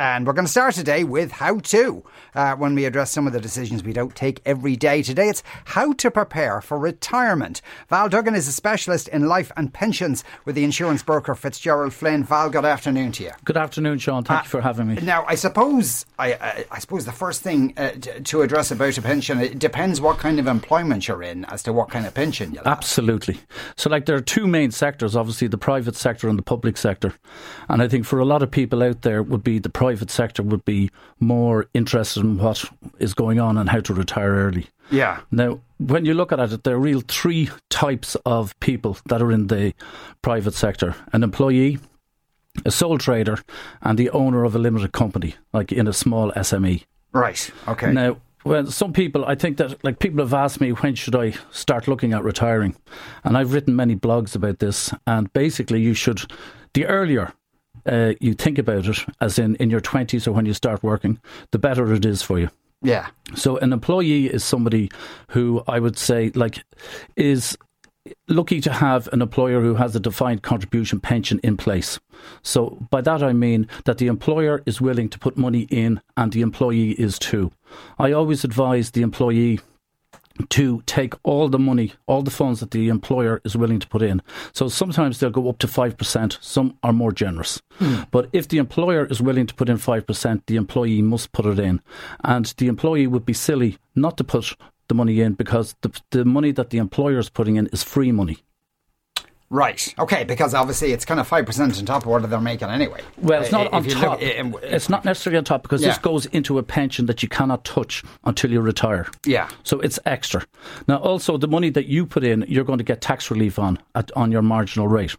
And we're going to start today with how to uh, when we address some of the decisions we don't take every day. Today it's how to prepare for retirement. Val Duggan is a specialist in life and pensions with the insurance broker Fitzgerald Flynn. Val, good afternoon to you. Good afternoon, Sean. Thank uh, you for having me. Now, I suppose I, I, I suppose the first thing uh, to address about a pension it depends what kind of employment you're in as to what kind of pension you have. Absolutely. So, like, there are two main sectors. Obviously, the private sector and the public sector. And I think for a lot of people out there, would be the private private sector would be more interested in what is going on and how to retire early. Yeah. Now, when you look at it, there are real three types of people that are in the private sector an employee, a sole trader, and the owner of a limited company, like in a small SME. Right. Okay. Now, well, some people, I think that like people have asked me when should I start looking at retiring, and I've written many blogs about this. And basically, you should the earlier uh, you think about it, as in in your 20s or when you start working, the better it is for you. Yeah. So an employee is somebody who I would say like is lucky to have an employer who has a defined contribution pension in place. So by that I mean that the employer is willing to put money in and the employee is too. I always advise the employee to take all the money, all the funds that the employer is willing to put in. So sometimes they'll go up to 5%, some are more generous. Mm. But if the employer is willing to put in 5%, the employee must put it in. And the employee would be silly not to put the money in because the, the money that the employer is putting in is free money. Right. Okay. Because obviously it's kind of five percent on top of what they're making anyway. Well, it's not if on top. Look, it's not necessarily on top because yeah. this goes into a pension that you cannot touch until you retire. Yeah. So it's extra. Now, also the money that you put in, you're going to get tax relief on at, on your marginal rate.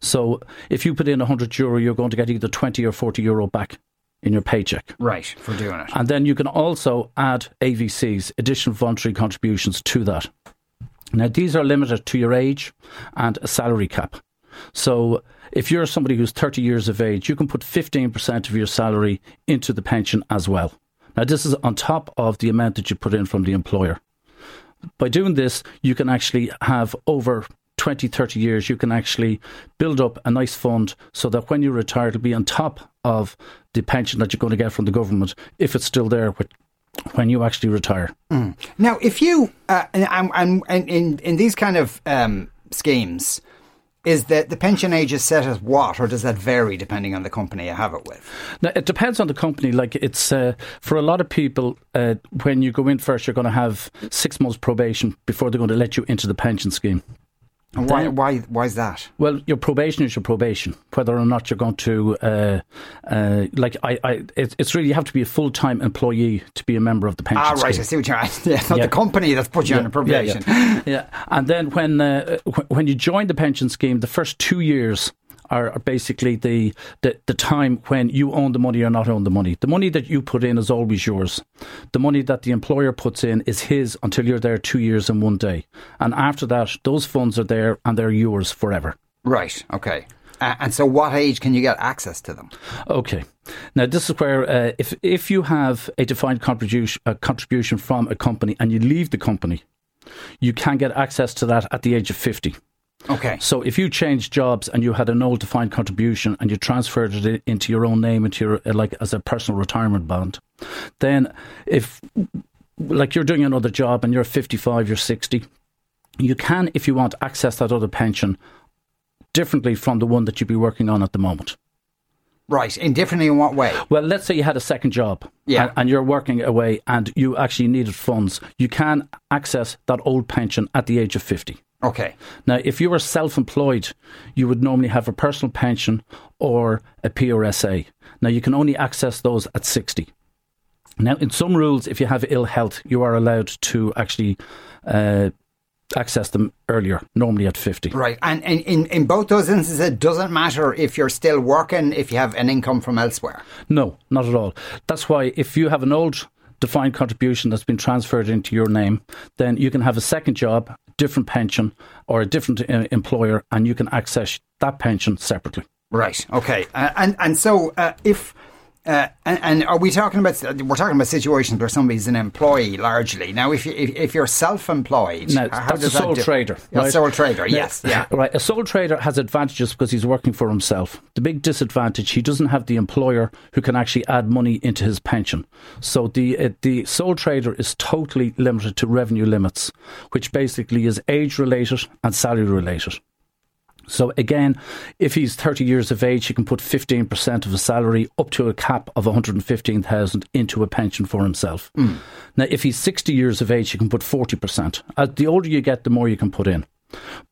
So if you put in 100 euro, you're going to get either 20 or 40 euro back in your paycheck. Right, for doing it. And then you can also add AVCs, additional voluntary contributions to that. Now, these are limited to your age and a salary cap. So, if you're somebody who's 30 years of age, you can put 15% of your salary into the pension as well. Now, this is on top of the amount that you put in from the employer. By doing this, you can actually have over 20, 30 years, you can actually build up a nice fund so that when you retire, it'll be on top of the pension that you're going to get from the government, if it's still there, when you actually retire. Mm. Now, if you uh, and, and, and, in in these kind of um, schemes, is that the pension age is set at what, or does that vary depending on the company you have it with? Now, it depends on the company. Like it's uh, for a lot of people, uh, when you go in first, you're going to have six months probation before they're going to let you into the pension scheme. And why, why, why is that? Well, your probation is your probation. Whether or not you're going to, uh, uh, like, I, I, it's really you have to be a full time employee to be a member of the pension. Ah, right. Scheme. I see what you're. Asking. Yeah, not yeah. the company that's put you yeah, on probation. Yeah, yeah. and then when uh, when you join the pension scheme, the first two years are, basically the, the, the time when you own the money or not own the money. The money that you put in is always yours. The money that the employer puts in is his until you're there two years and one day. And after that, those funds are there and they're yours forever. Right. Okay. Uh, and so, what age can you get access to them? Okay, now this is where uh, if if you have a defined contribution a contribution from a company and you leave the company, you can get access to that at the age of fifty. Okay. So if you changed jobs and you had an old defined contribution and you transferred it into your own name into your uh, like as a personal retirement bond, then if like you're doing another job and you're 55, you're 60, you can if you want access that other pension differently from the one that you'd be working on at the moment. Right, indifferently in what way? Well, let's say you had a second job yeah. and, and, you're working away and you actually needed funds. You can access that old pension at the age of 50. Okay. Now, if you were self employed, you would normally have a personal pension or a PRSA. Now, you can only access those at 60. Now, in some rules, if you have ill health, you are allowed to actually uh, access them earlier, normally at 50. Right. And in, in both those instances, it doesn't matter if you're still working, if you have an income from elsewhere? No, not at all. That's why if you have an old defined contribution that's been transferred into your name, then you can have a second job, different pension, or a different uh, employer, and you can access that pension separately. Right. Okay. Uh, and and so uh, if Uh, and, and, are we talking about? We're talking about situations where somebody's an employee largely. Now, if you, if, if you're self-employed, now, that's a sole that trader. Right? A sole trader, now, yes, yeah. Right, a sole trader has advantages because he's working for himself. The big disadvantage, he doesn't have the employer who can actually add money into his pension. So the uh, the sole trader is totally limited to revenue limits, which basically is age related and salary related. So again, if he's 30 years of age, he can put 15% of his salary up to a cap of 115,000 into a pension for himself. Mm. Now, if he's 60 years of age, he can put 40%. As the older you get, the more you can put in.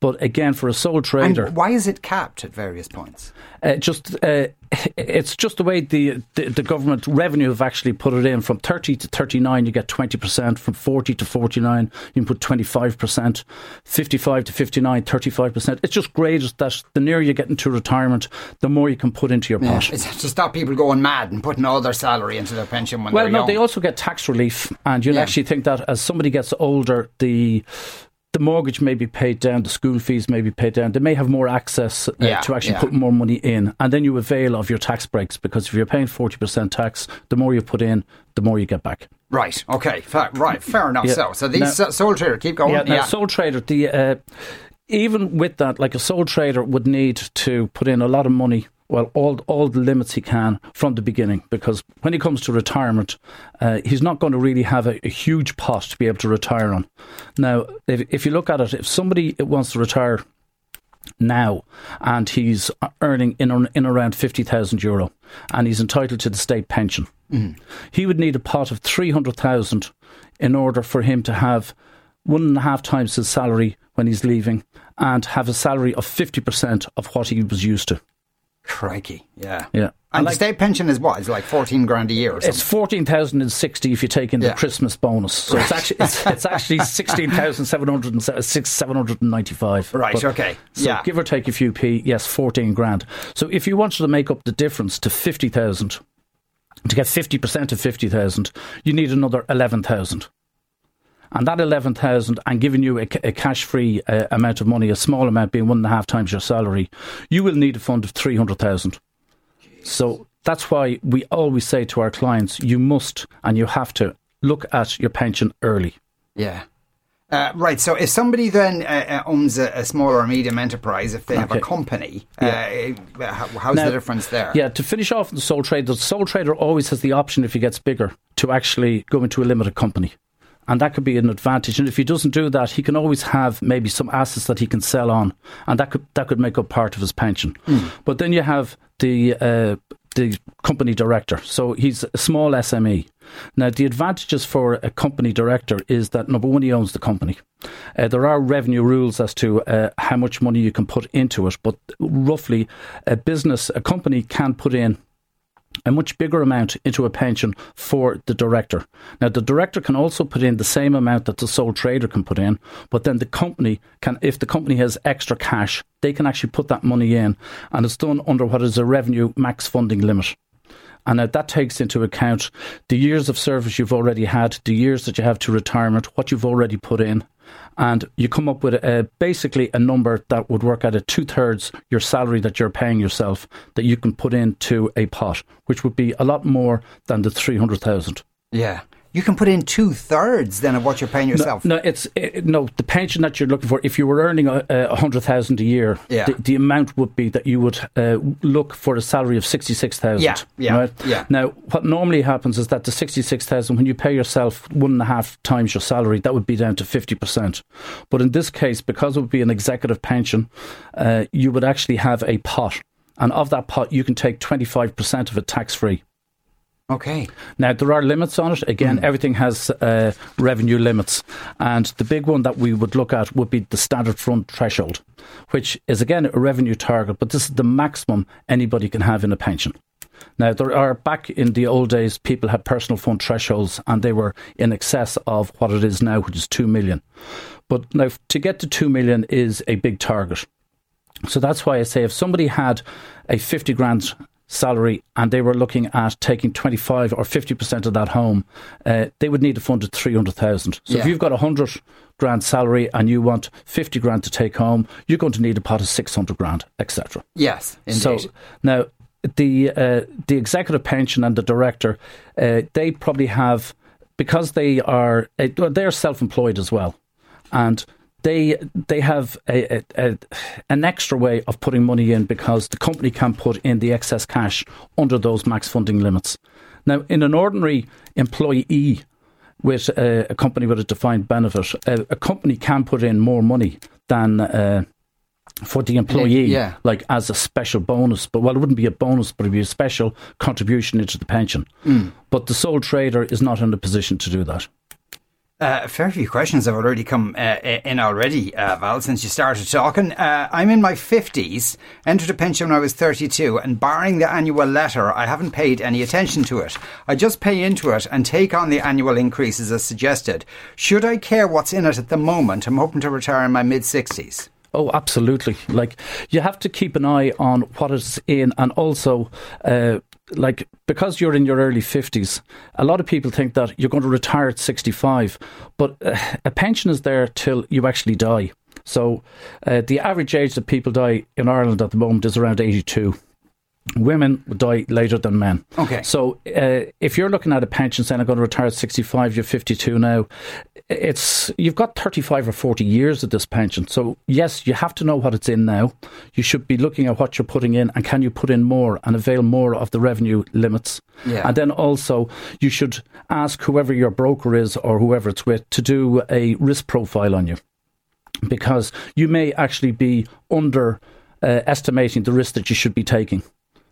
But again, for a sole trader, and why is it capped at various points? Uh, just uh, it's just the way the, the, the government revenue have actually put it in. From thirty to thirty nine, you get twenty percent. From forty to forty nine, you can put twenty five percent. Fifty five to 59, 35 percent. It's just great that the nearer you get into retirement, the more you can put into your pot. It's to stop people going mad and putting all their salary into their pension when well, they're no, young. they also get tax relief, and you'll yeah. actually think that as somebody gets older, the the mortgage may be paid down, the school fees may be paid down. They may have more access uh, yeah, to actually yeah. put more money in, and then you avail of your tax breaks because if you're paying forty percent tax, the more you put in, the more you get back. Right. Okay. Fair, right. Fair enough. Yeah. So, so these now, sole trader keep going. Yeah. Now, sole trader, the uh, even with that, like a sole trader would need to put in a lot of money well, all all the limits he can from the beginning, because when he comes to retirement, uh, he's not going to really have a, a, huge pot to be able to retire on. Now, if, if you look at it, if somebody wants to retire now and he's earning in in around fifty thousand euro, and he's entitled to the state pension, mm. he would need a pot of three hundred thousand in order for him to have one and a half times his salary when he's leaving and have a salary of 50% of what he was used to. Crikey, yeah, yeah. And like, the state pension is what? It's like fourteen grand a year. Or something. It's fourteen thousand and sixty if you take in yeah. the Christmas bonus. So right. it's actually it's, it's actually sixteen thousand seven hundred and six seven hundred and ninety five. Right. But, okay. So yeah. give or take a few p. Yes, fourteen grand. So if you wanted to make up the difference to fifty thousand, to get fifty percent of fifty thousand, you need another eleven thousand and that 11,000 and giving you a, a cash free uh, amount of money, a small amount being one and a half times your salary, you will need a fund of 300,000. So that's why we always say to our clients, you must and you have to look at your pension early. Yeah. Uh, right. So, if somebody then uh, uh owns a, a, small or medium enterprise, if they have a company, yeah. uh, how's now, the difference there? Yeah. To finish off the sole trader, the sole trader always has the option, if he gets bigger, to actually go into a limited company and that could be an advantage. And if he doesn't do that, he can always have maybe some assets that he can sell on, and that could that could make up part of his pension. Mm. But then you have the uh, the company director, so he's a small SME. Now, the advantages for a company director is that number one, he owns the company. Uh, there are revenue rules as to uh, how much money you can put into it, but roughly, a business, a company can put in a much bigger amount into a pension for the director. Now, the director can also put in the same amount that the sole trader can put in, but then the company can, if the company has extra cash, they can actually put that money in, and it's done under what is a revenue max funding limit. And that takes into account the years of service you've already had, the years that you have to retirement, what you've already put in, and you come up with a, basically a number that would work out at two thirds your salary that you're paying yourself that you can put into a pot, which would be a lot more than the three hundred thousand. Yeah you can put in two thirds then of what you're paying yourself. No, no it's it, no the pension that you're looking for. If you were earning a, a hundred thousand a year, yeah. the, the, amount would be that you would uh, look for a salary of sixty six thousand. Yeah, yeah, right? yeah. Now, what normally happens is that the sixty six thousand, when you pay yourself one and a half times your salary, that would be down to fifty percent. But in this case, because it would be an executive pension, uh, you would actually have a pot, and of that pot, you can take twenty five percent of it tax free. Okay. Now, there are limits on it. Again, mm. everything has uh, revenue limits. And the big one that we would look at would be the standard fund threshold, which is, again, a revenue target, but this is the maximum anybody can have in a pension. Now, there are back in the old days, people had personal fund thresholds and they were in excess of what it is now, which is 2 million. But now, to get to 2 million is a big target. So that's why I say if somebody had a 50 grand salary and they were looking at taking 25 or 50% of that home, uh, they would need a fund of 300,000. So yeah. if you've got a 100 grand salary and you want 50 grand to take home, you're going to need a pot of 600 grand, etc. Yes, indeed. So now the uh, the executive pension and the director, uh, they probably have because they are uh, they're self-employed as well, and they they have a, a, a, an extra way of putting money in because the company can put in the excess cash under those max funding limits. Now, in an ordinary employee with a, a company with a defined benefit, a, a, company can put in more money than. Uh, for the employee, yeah. like as a special bonus, but well, it wouldn't be a bonus, but it'd be a special contribution into the pension. Mm. But the sole trader is not in a position to do that. Uh, a fair few questions have already come uh, in already, uh, Val, since you started talking. Uh, I'm in my 50s, entered a pension when I was 32, and barring the annual letter, I haven't paid any attention to it. I just pay into it and take on the annual increases as suggested. Should I care what's in it at the moment? I'm hoping to retire in my mid 60s. Oh, absolutely. Like you have to keep an eye on what is in, and also, uh, like because you're in your early fifties, a lot of people think that you're going to retire at sixty-five, but uh, a pension is there till you actually die. So, uh, the average age that people die in Ireland at the moment is around eighty-two women die later than men. Okay. So uh, if you're looking at a pension saying I'm going to retire at 65, you're 52 now, it's you've got 35 or 40 years of this pension. So yes, you have to know what it's in now. You should be looking at what you're putting in and can you put in more and avail more of the revenue limits. Yeah. And then also you should ask whoever your broker is or whoever it's with to do a risk profile on you. Because you may actually be under uh, estimating the risk that you should be taking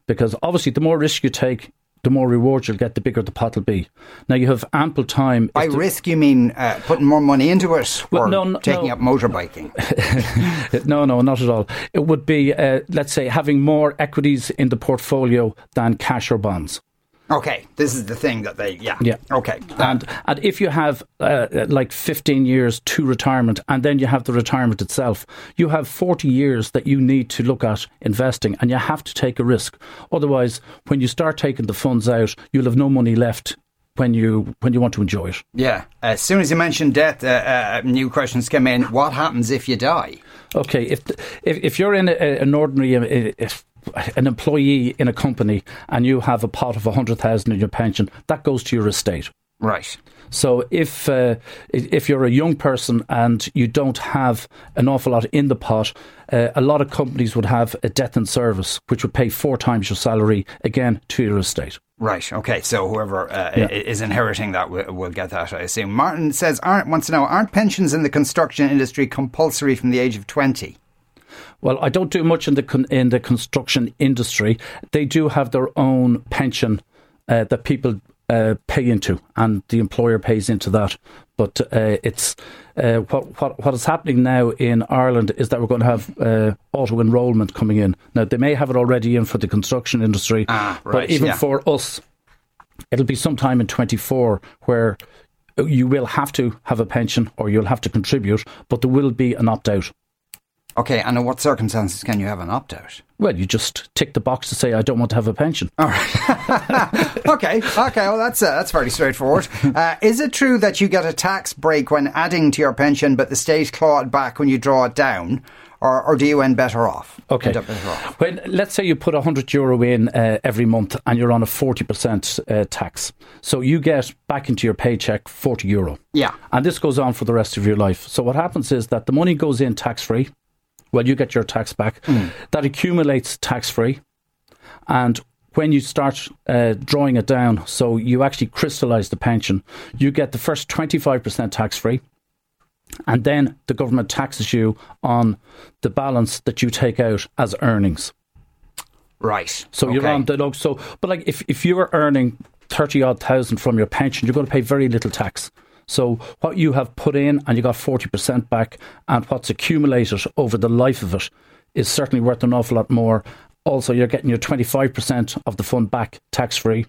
because obviously the more risk you take, the more rewards you'll get, the bigger the pot will be. Now you have ample time. By risk, you mean uh, putting more money into it, well, or no, no, taking no. up motorbiking? no, no, not at all. It would be, uh, let's say, having more equities in the portfolio than cash or bonds. Okay, this is the thing that they, yeah. Yeah. Okay. And, and if you have uh, like 15 years to retirement and then you have the retirement itself, you have 40 years that you need to look at investing and you have to take a risk. Otherwise, when you start taking the funds out, you'll have no money left when you when you want to enjoy it. Yeah. As soon as you mention death, uh, uh, new questions come in. What happens if you die? Okay, if if, if you're in a, an ordinary, uh, if an employee in a company and you have a pot of 100,000 in your pension, that goes to your estate. Right. So if uh, if you're a young person and you don't have an awful lot in the pot, uh, a lot of companies would have a death in service, which would pay four times your salary again to your estate. Right. Okay. So whoever uh, yeah. is inheriting that will, will, get that, I assume. Martin says, aren't wants to know, aren't pensions in the construction industry compulsory from the age of twenty? Well, I don't do much in the in the construction industry. They do have their own pension uh, that people uh, pay into, and the employer pays into that. But uh, it's uh, what, what what is happening now in Ireland is that we're going to have uh, auto enrolment coming in. Now they may have it already in for the construction industry, ah, right, but even yeah. for us, it'll be sometime in twenty four where you will have to have a pension or you'll have to contribute, but there will be an opt out. Okay, and in what circumstances can you have an opt out? Well, you just tick the box to say I don't want to have a pension. All right. okay. Okay. Well, that's uh, that's fairly straightforward. Uh, is it true that you get a tax break when adding to your pension, but the state claw it back when you draw it down? Or, or do you end better off? Okay. Better off? Well, let's say you put 100 euro in uh, every month and you're on a 40% uh, tax. So you get back into your paycheck 40 euro. Yeah. And this goes on for the rest of your life. So what happens is that the money goes in tax free well, you get your tax back. Mm. That accumulates tax free. And when you start uh, drawing it down, so you actually crystallize the pension, you get the first 25% tax free. And then the government taxes you on the balance that you take out as earnings. Right. So okay. you're on the so, but like if if you are earning thirty odd thousand from your pension, you're going to pay very little tax. So what you have put in and you got 40% back and what's accumulated over the life of it is certainly worth an awful lot more. Also, you're getting your 25% of the fund back tax free.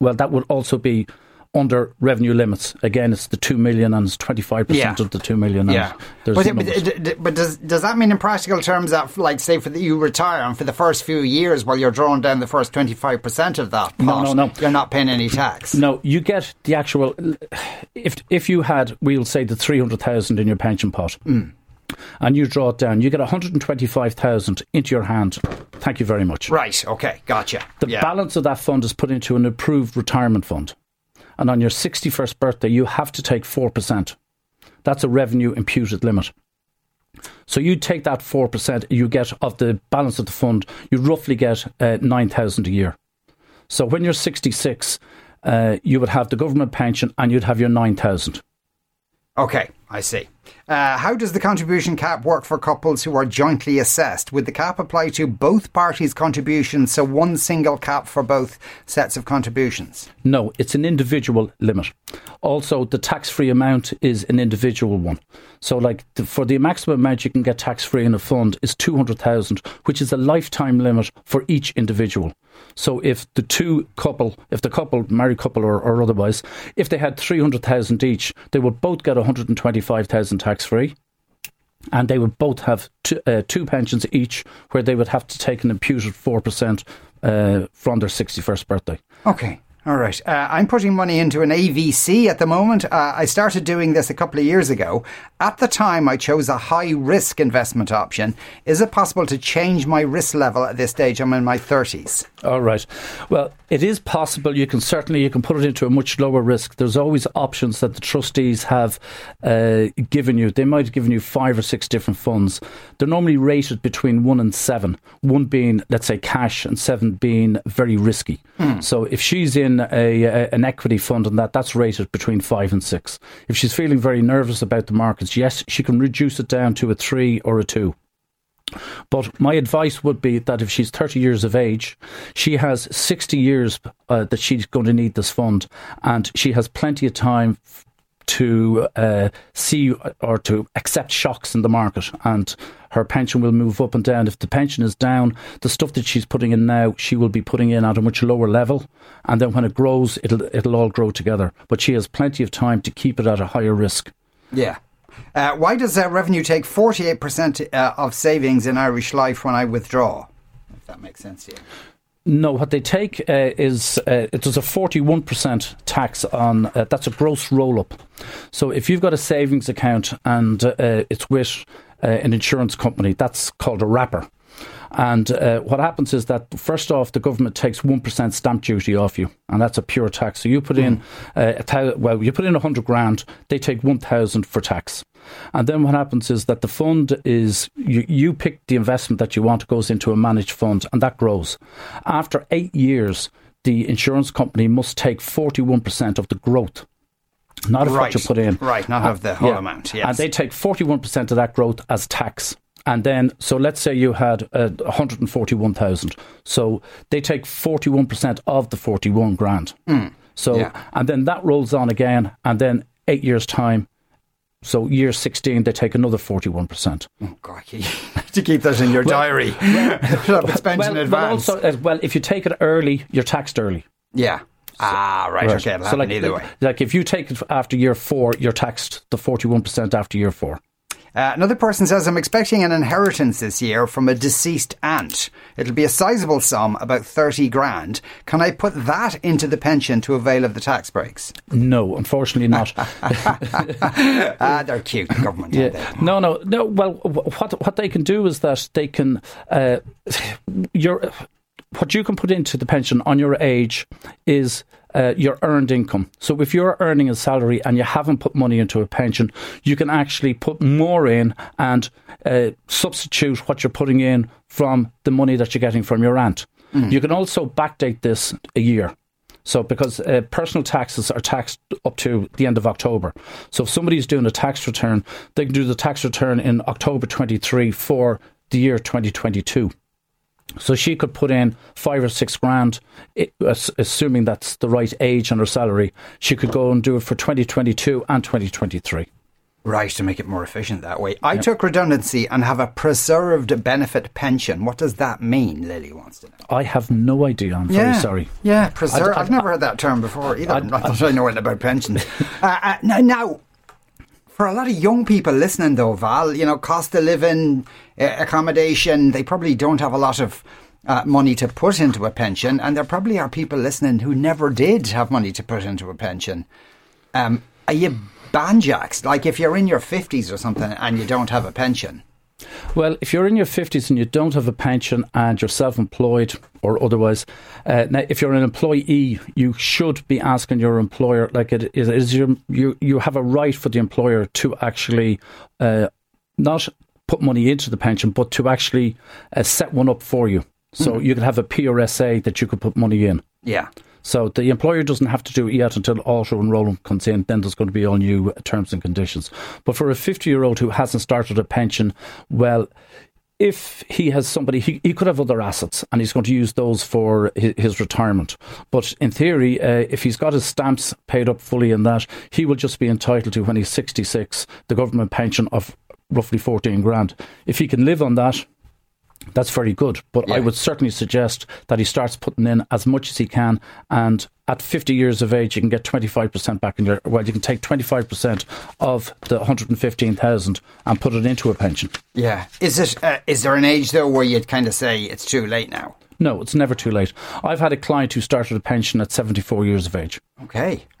Well, that would also be under revenue limits. Again, it's the two million and it's twenty five percent of the two million. Yeah, but, but, but, does does that mean in practical terms that, like, say, for the, you retire and for the first few years while you're drawing down the first twenty five percent of that pot, no, no, no, you're not paying any tax. No, you get the actual. If if you had, we'll say the three hundred thousand in your pension pot. Mm. and you draw it down, you get 125,000 into your hand. Thank you very much. Right. Okay. Gotcha. The yeah. balance of that fund is put into an approved retirement fund. And on your 61st birthday, you have to take 4%. That's a revenue imputed limit. So you take that 4%, you get of the balance of the fund, you roughly get uh, 9,000 a year. So when you're 66, uh, you would have the government pension and you'd have your 9,000. Okay, I see. Uh, how does the contribution cap work for couples who are jointly assessed? Would the cap apply to both parties' contributions, so one single cap for both sets of contributions? No, it's an individual limit. Also, the tax free amount is an individual one. So, like the, for the maximum amount you can get tax free in a fund is 200,000, which is a lifetime limit for each individual. So, if the two couple, if the couple, married couple or, or otherwise, if they had 300,000 each, they would both get 125,000 tax free. And they would both have two, uh, two pensions each, where they would have to take an imputed 4% uh, from their 61st birthday. Okay. All right. Uh, I'm putting money into an AVC at the moment. Uh, I started doing this a couple of years ago. At the time, I chose a high risk investment option. Is it possible to change my risk level at this stage? I'm in my 30s. All right. Well, it is possible. You can certainly you can put it into a much lower risk. There's always options that the trustees have uh, given you. They might have given you five or six different funds. They're normally rated between one and seven. One being, let's say, cash, and seven being very risky. Mm. So if she's in a, a, an equity fund and that, that's rated between five and six. If she's feeling very nervous about the markets, yes, she can reduce it down to a three or a two. But my advice would be that if she's 30 years of age, she has 60 years uh, that she's going to need this fund, and she has plenty of time to uh, see or to accept shocks in the market and her pension will move up and down. If the pension is down, the stuff that she's putting in now, she will be putting in at a much lower level. And then when it grows, it'll it'll all grow together. But she has plenty of time to keep it at a higher risk. Yeah. Uh, why does uh, revenue take 48% uh, of savings in Irish Life when I withdraw? If that makes sense to you. No, what they take uh, is uh, it does a forty-one percent tax on uh, that's a gross roll-up. So if you've got a savings account and uh, it's with uh, an insurance company, that's called a wrapper. And uh, what happens is that first off, the government takes one percent stamp duty off you, and that's a pure tax. So you put in uh, a thou- well, you put in a hundred grand, they take one thousand for tax. And then what happens is that the fund is you, you pick the investment that you want, it goes into a managed fund, and that grows. After eight years, the insurance company must take forty one percent of the growth not of right. what you put in. Right, not of the whole yeah. amount, yes. And they take 41% of that growth as tax. And then, so let's say you had uh, 141,000. So they take 41% of the 41 grand. Mm. So, yeah. and then that rolls on again. And then eight years' time, so year 16, they take another 41%. Oh, God, to keep that in your well, diary. Well, it's well, advance. Well, also, well, if you take it early, you're taxed early. Yeah. ah, right, right. Okay, so like, either way. Like if you take it after year four, you're taxed the 41% after year four. Uh, another person says, I'm expecting an inheritance this year from a deceased aunt. It'll be a sizable sum, about 30 grand. Can I put that into the pension to avail of the tax breaks? No, unfortunately not. ah, they're cute, the government. Yeah. No, no, no. Well, what, what they can do is that they can, uh, your, what you can put into the pension on your age is uh, your earned income. So if you're earning a salary and you haven't put money into a pension, you can actually put more in and uh, substitute what you're putting in from the money that you're getting from your aunt. Mm. You can also backdate this a year. So, because uh, personal taxes are taxed up to the end of October. So, if somebody's doing a tax return, they can do the tax return in October 23 for the year 2022. So she could put in five or six grand, assuming that's the right age and her salary. She could go and do it for 2022 and 2023. Right, to make it more efficient that way. I yep. took redundancy and have a preserved benefit pension. What does that mean? Lily wants to know. I have no idea. I'm yeah. very sorry. Yeah, preserved. I've never heard that term before either. I, Not that I know anything about pensions. uh, uh, now, now, for a lot of young people listening, though, Val, you know, cost of living, uh, accommodation, they probably don't have a lot of uh, money to put into a pension, and there probably are people listening who never did have money to put into a pension. Um, are you banjaxed? Like if you're in your 50s or something and you don't have a pension? Well, if you're in your 50s and you don't have a pension and you're self employed or otherwise, uh, now if you're an employee, you should be asking your employer, like it is, it is your, you, you have a right for the employer to actually uh, not put money into the pension, but to actually uh, set one up for you. So mm. you could have a PRSA that you could put money in. Yeah. So the employer doesn't have to do it yet until auto enrolment comes in. Then there's going to be all new terms and conditions. But for a 50 year old who hasn't started a pension, well, if he has somebody, he, he could have other assets and he's going to use those for his, his retirement. But in theory, uh, if he's got his stamps paid up fully in that, he will just be entitled to, when he's 66, the government pension of roughly 14 grand. If he can live on that, that's very good. But yeah. I would certainly suggest that he starts putting in as much as he can. And at 50 years of age, you can get 25% back in your, well, you can take 25% of the 115,000 and put it into a pension. Yeah. Is it? Uh, is there an age though where you'd kind of say it's too late now? No, it's never too late. I've had a client who started a pension at 74 years of age. Okay.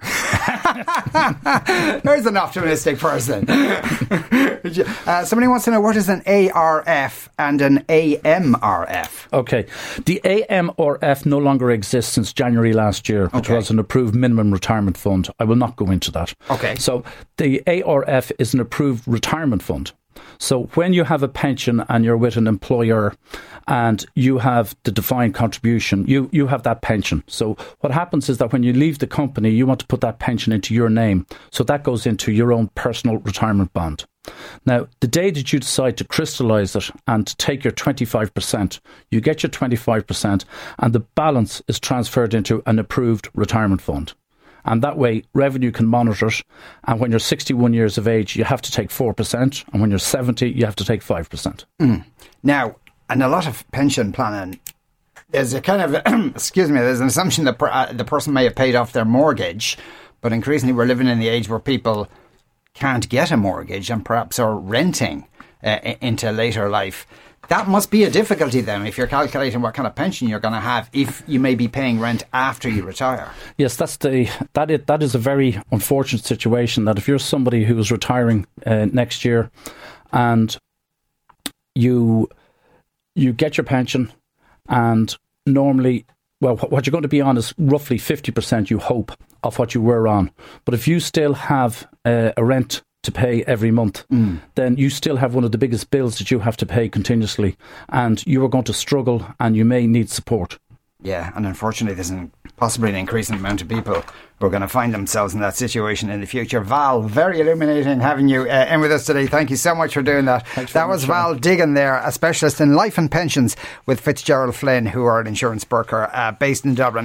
There's an optimistic person. uh, somebody wants to know what is an ARF and an AMRF? Okay. The AMRF no longer exists since January last year, which okay. was an approved minimum retirement fund. I will not go into that. Okay. So the ARF is an approved retirement fund. So when you have a pension and you're with an employer and you have the defined contribution, you, you have that pension. So what happens is that when you leave the company, you want to put that pension into your name. So that goes into your own personal retirement bond. Now, the day that you decide to crystallize it and take your 25%, you get your 25%, and the balance is transferred into an approved retirement fund. And that way, revenue can monitor it. And when you're 61 years of age, you have to take 4%. And when you're 70, you have to take 5%. Mm. Now, and a lot of pension planning, there's a kind of, excuse me, there's an assumption that per, uh, the person may have paid off their mortgage. But increasingly, we're living in the age where people can't get a mortgage and perhaps are renting uh, into later life that must be a difficulty then if you're calculating what kind of pension you're going to have if you may be paying rent after you retire. Yes, that's the that is, that is a very unfortunate situation. That if you're somebody who is retiring uh, next year, and you you get your pension, and normally well, what you're going to be on is roughly 50%, you hope, of what you were on. But if you still have uh, a rent to pay every month, mm. then you still have one of the biggest bills that you have to pay continuously, and you are going to struggle and you may need support. Yeah, and unfortunately, there's an, possibly an increasing amount of people who are going to find themselves in that situation in the future. Val, very illuminating having you uh, in with us today. Thank you so much for doing that. Thanks that was Val Duggan there, a specialist in life and pensions with Fitzgerald Flynn, who are an insurance broker uh, based in Dublin.